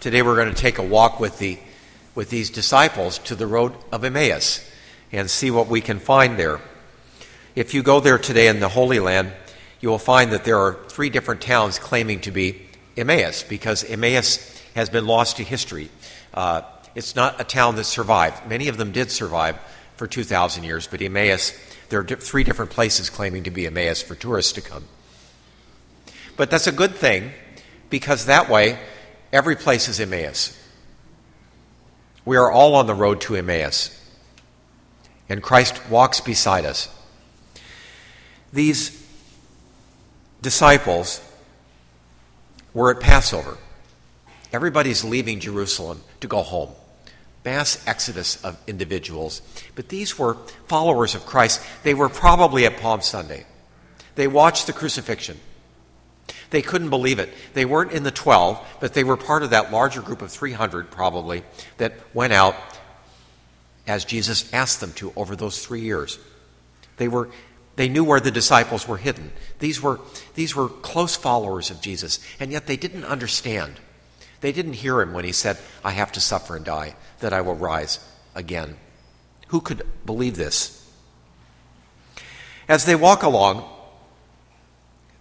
Today we're going to take a walk with, the, with these disciples to the road of Emmaus and see what we can find there. If you go there today in the Holy Land, you will find that there are three different towns claiming to be Emmaus because Emmaus has been lost to history. Uh, it's not a town that survived. Many of them did survive for 2,000 years, but Emmaus, there are three different places claiming to be Emmaus for tourists to come. But that's a good thing because that way every place is Emmaus. We are all on the road to Emmaus, and Christ walks beside us. These disciples were at Passover. Everybody's leaving Jerusalem to go home. Mass exodus of individuals. But these were followers of Christ. They were probably at Palm Sunday. They watched the crucifixion. They couldn't believe it. They weren't in the 12, but they were part of that larger group of 300, probably, that went out as Jesus asked them to over those three years. They, were, they knew where the disciples were hidden. These were, these were close followers of Jesus, and yet they didn't understand. They didn't hear him when he said, I have to suffer and die, that I will rise again. Who could believe this? As they walk along,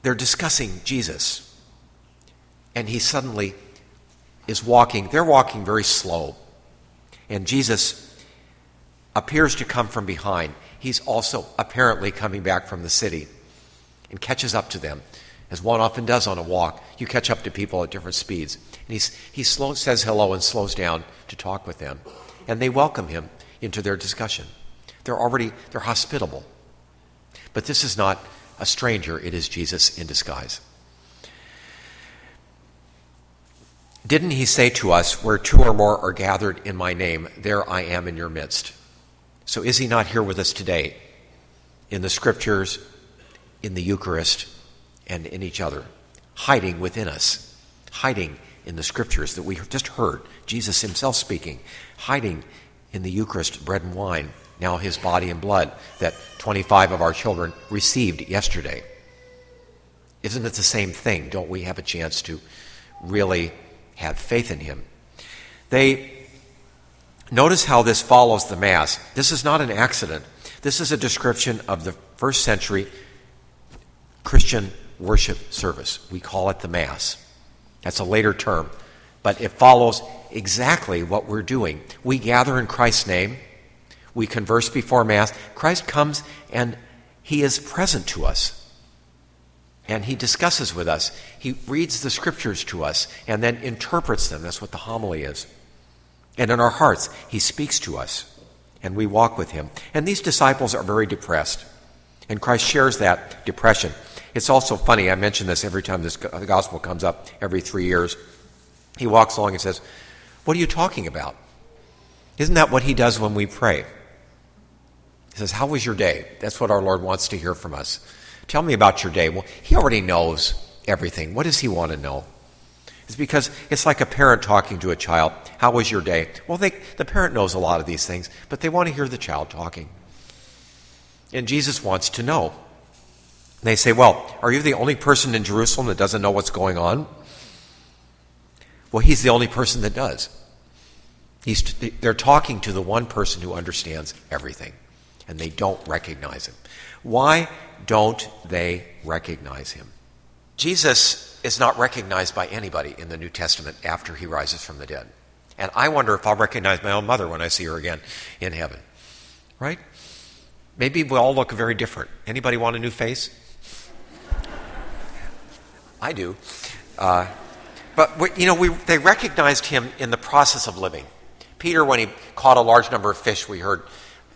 they're discussing Jesus. And he suddenly is walking, they're walking very slow. And Jesus appears to come from behind. He's also apparently coming back from the city and catches up to them, as one often does on a walk. You catch up to people at different speeds. And he's, he slow, says hello and slows down to talk with them. And they welcome him into their discussion. They're already, they're hospitable. But this is not a stranger, it is Jesus in disguise. Didn't he say to us, Where two or more are gathered in my name, there I am in your midst? So is he not here with us today in the scriptures, in the Eucharist, and in each other, hiding within us, hiding in the scriptures that we have just heard, Jesus himself speaking, hiding in the Eucharist, bread and wine, now his body and blood that 25 of our children received yesterday. Isn't it the same thing? Don't we have a chance to really have faith in him? They notice how this follows the Mass. This is not an accident. This is a description of the first century Christian worship service. We call it the Mass. That's a later term, but it follows exactly what we're doing. We gather in Christ's name we converse before Mass, Christ comes and he is present to us. And he discusses with us. He reads the scriptures to us and then interprets them. That's what the homily is. And in our hearts, he speaks to us and we walk with him. And these disciples are very depressed. And Christ shares that depression. It's also funny, I mention this every time this, gospel comes up, every three years. He walks along and says, What are you talking about? Isn't that what he does when we pray? He says, How was your day? That's what our Lord wants to hear from us. Tell me about your day. Well, He already knows everything. What does He want to know? It's because it's like a parent talking to a child. How was your day? Well, they, the parent knows a lot of these things, but they want to hear the child talking. And Jesus wants to know. they say, Well, are you the only person in Jerusalem that doesn't know what's going on? Well, he's the only person that does. He's, they're talking to the one person who understands everything and they don't recognize him. Why don't they recognize him? Jesus is not recognized by anybody in the New Testament after he rises from the dead. And I wonder if I'll recognize my own mother when I see her again in heaven. Right? Maybe we all look very different. Anybody want a new face? I do. Uh, but, you know, we, they recognized him in the process of living. Peter, when he caught a large number of fish, we heard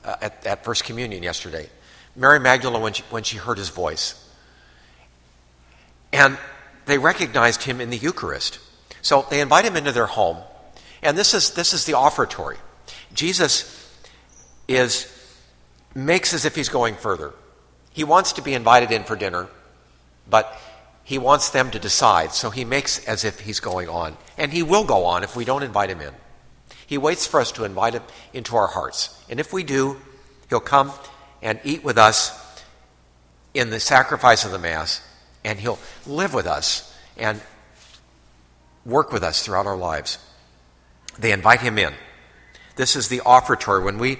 uh, at, at First Communion yesterday. Mary Magdalene, when she, when she heard his voice. And they recognized him in the Eucharist. So they invite him into their home. And this is, this is the offertory. Jesus is, makes as if he's going further. He wants to be invited in for dinner, but he wants them to decide. So he makes as if he's going on. And he will go on if we don't invite him in. He waits for us to invite him into our hearts. And if we do, he'll come and eat with us in the sacrifice of the Mass, and he'll live with us and work with us throughout our lives. they invite him in. This is the offertory. When we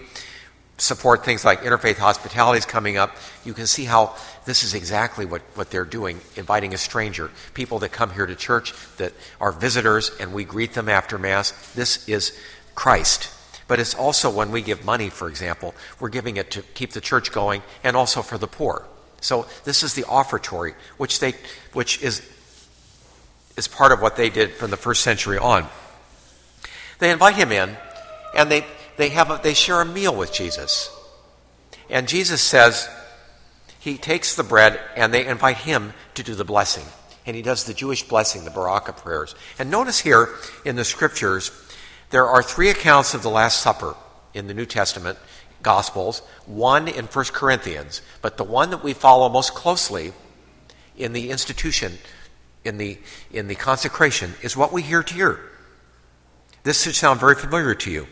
support things like interfaith hospitality is coming up, you can see how this is exactly what, what they're doing, inviting a stranger, people that come here to church that are visitors, and we greet them after Mass. This is Christ. But it's also when we give money, for example, we're giving it to keep the church going and also for the poor. So this is the offertory, which they which is is part of what they did from the first century on. They invite him in and they they have a, they share a meal with Jesus. And Jesus says he takes the bread and they invite him to do the blessing. And he does the Jewish blessing, the Baraka prayers. And notice here in the scriptures there are three accounts of the Last Supper in the New Testament Gospels, one in 1 Corinthians, but the one that we follow most closely in the institution, in the, in the consecration, is what we hear here. This should sound very familiar to you.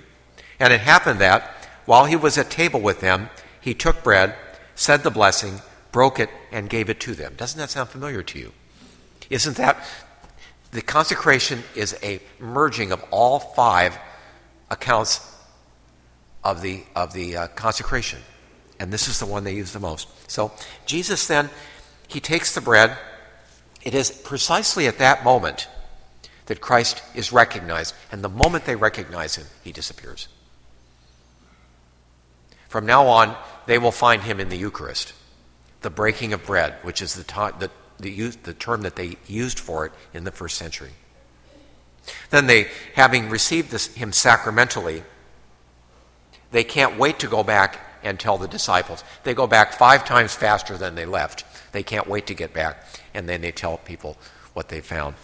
And it happened that, while he was at table with them, he took bread, said the blessing, broke it, and gave it to them. Doesn't that sound familiar to you? Isn't that the consecration is a merging of all five accounts of the, of the uh, consecration. And this is the one they use the most. So Jesus then, he takes the bread. It is precisely at that moment that Christ is recognized. And the moment they recognize him, he disappears. From now on, they will find him in the Eucharist, the breaking of bread, which is the, ta- the, the, the term that they used for it in the first century. Then they, having received this, him sacramentally, they can't wait to go back and tell the disciples. They go back five times faster than they left. They can't wait to get back, and then they tell people what they found.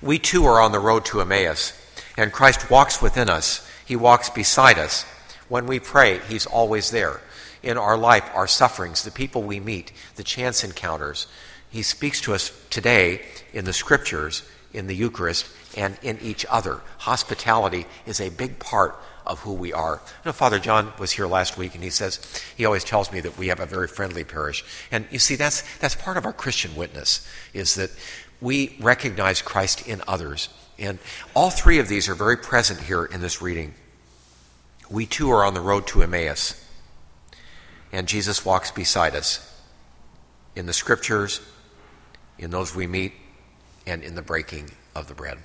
We too are on the road to Emmaus, and Christ walks within us. He walks beside us. When we pray, He's always there in our life, our sufferings, the people we meet, the chance encounters. He speaks to us today in the scriptures, in the Eucharist, and in each other. Hospitality is a big part of who we are. You know, Father John was here last week, and he says he always tells me that we have a very friendly parish. And you see, that's that's part of our Christian witness is that we recognize Christ in others. And all three of these are very present here in this reading. We too are on the road to Emmaus and Jesus walks beside us in the scriptures, in those we meet, and in the breaking of the bread.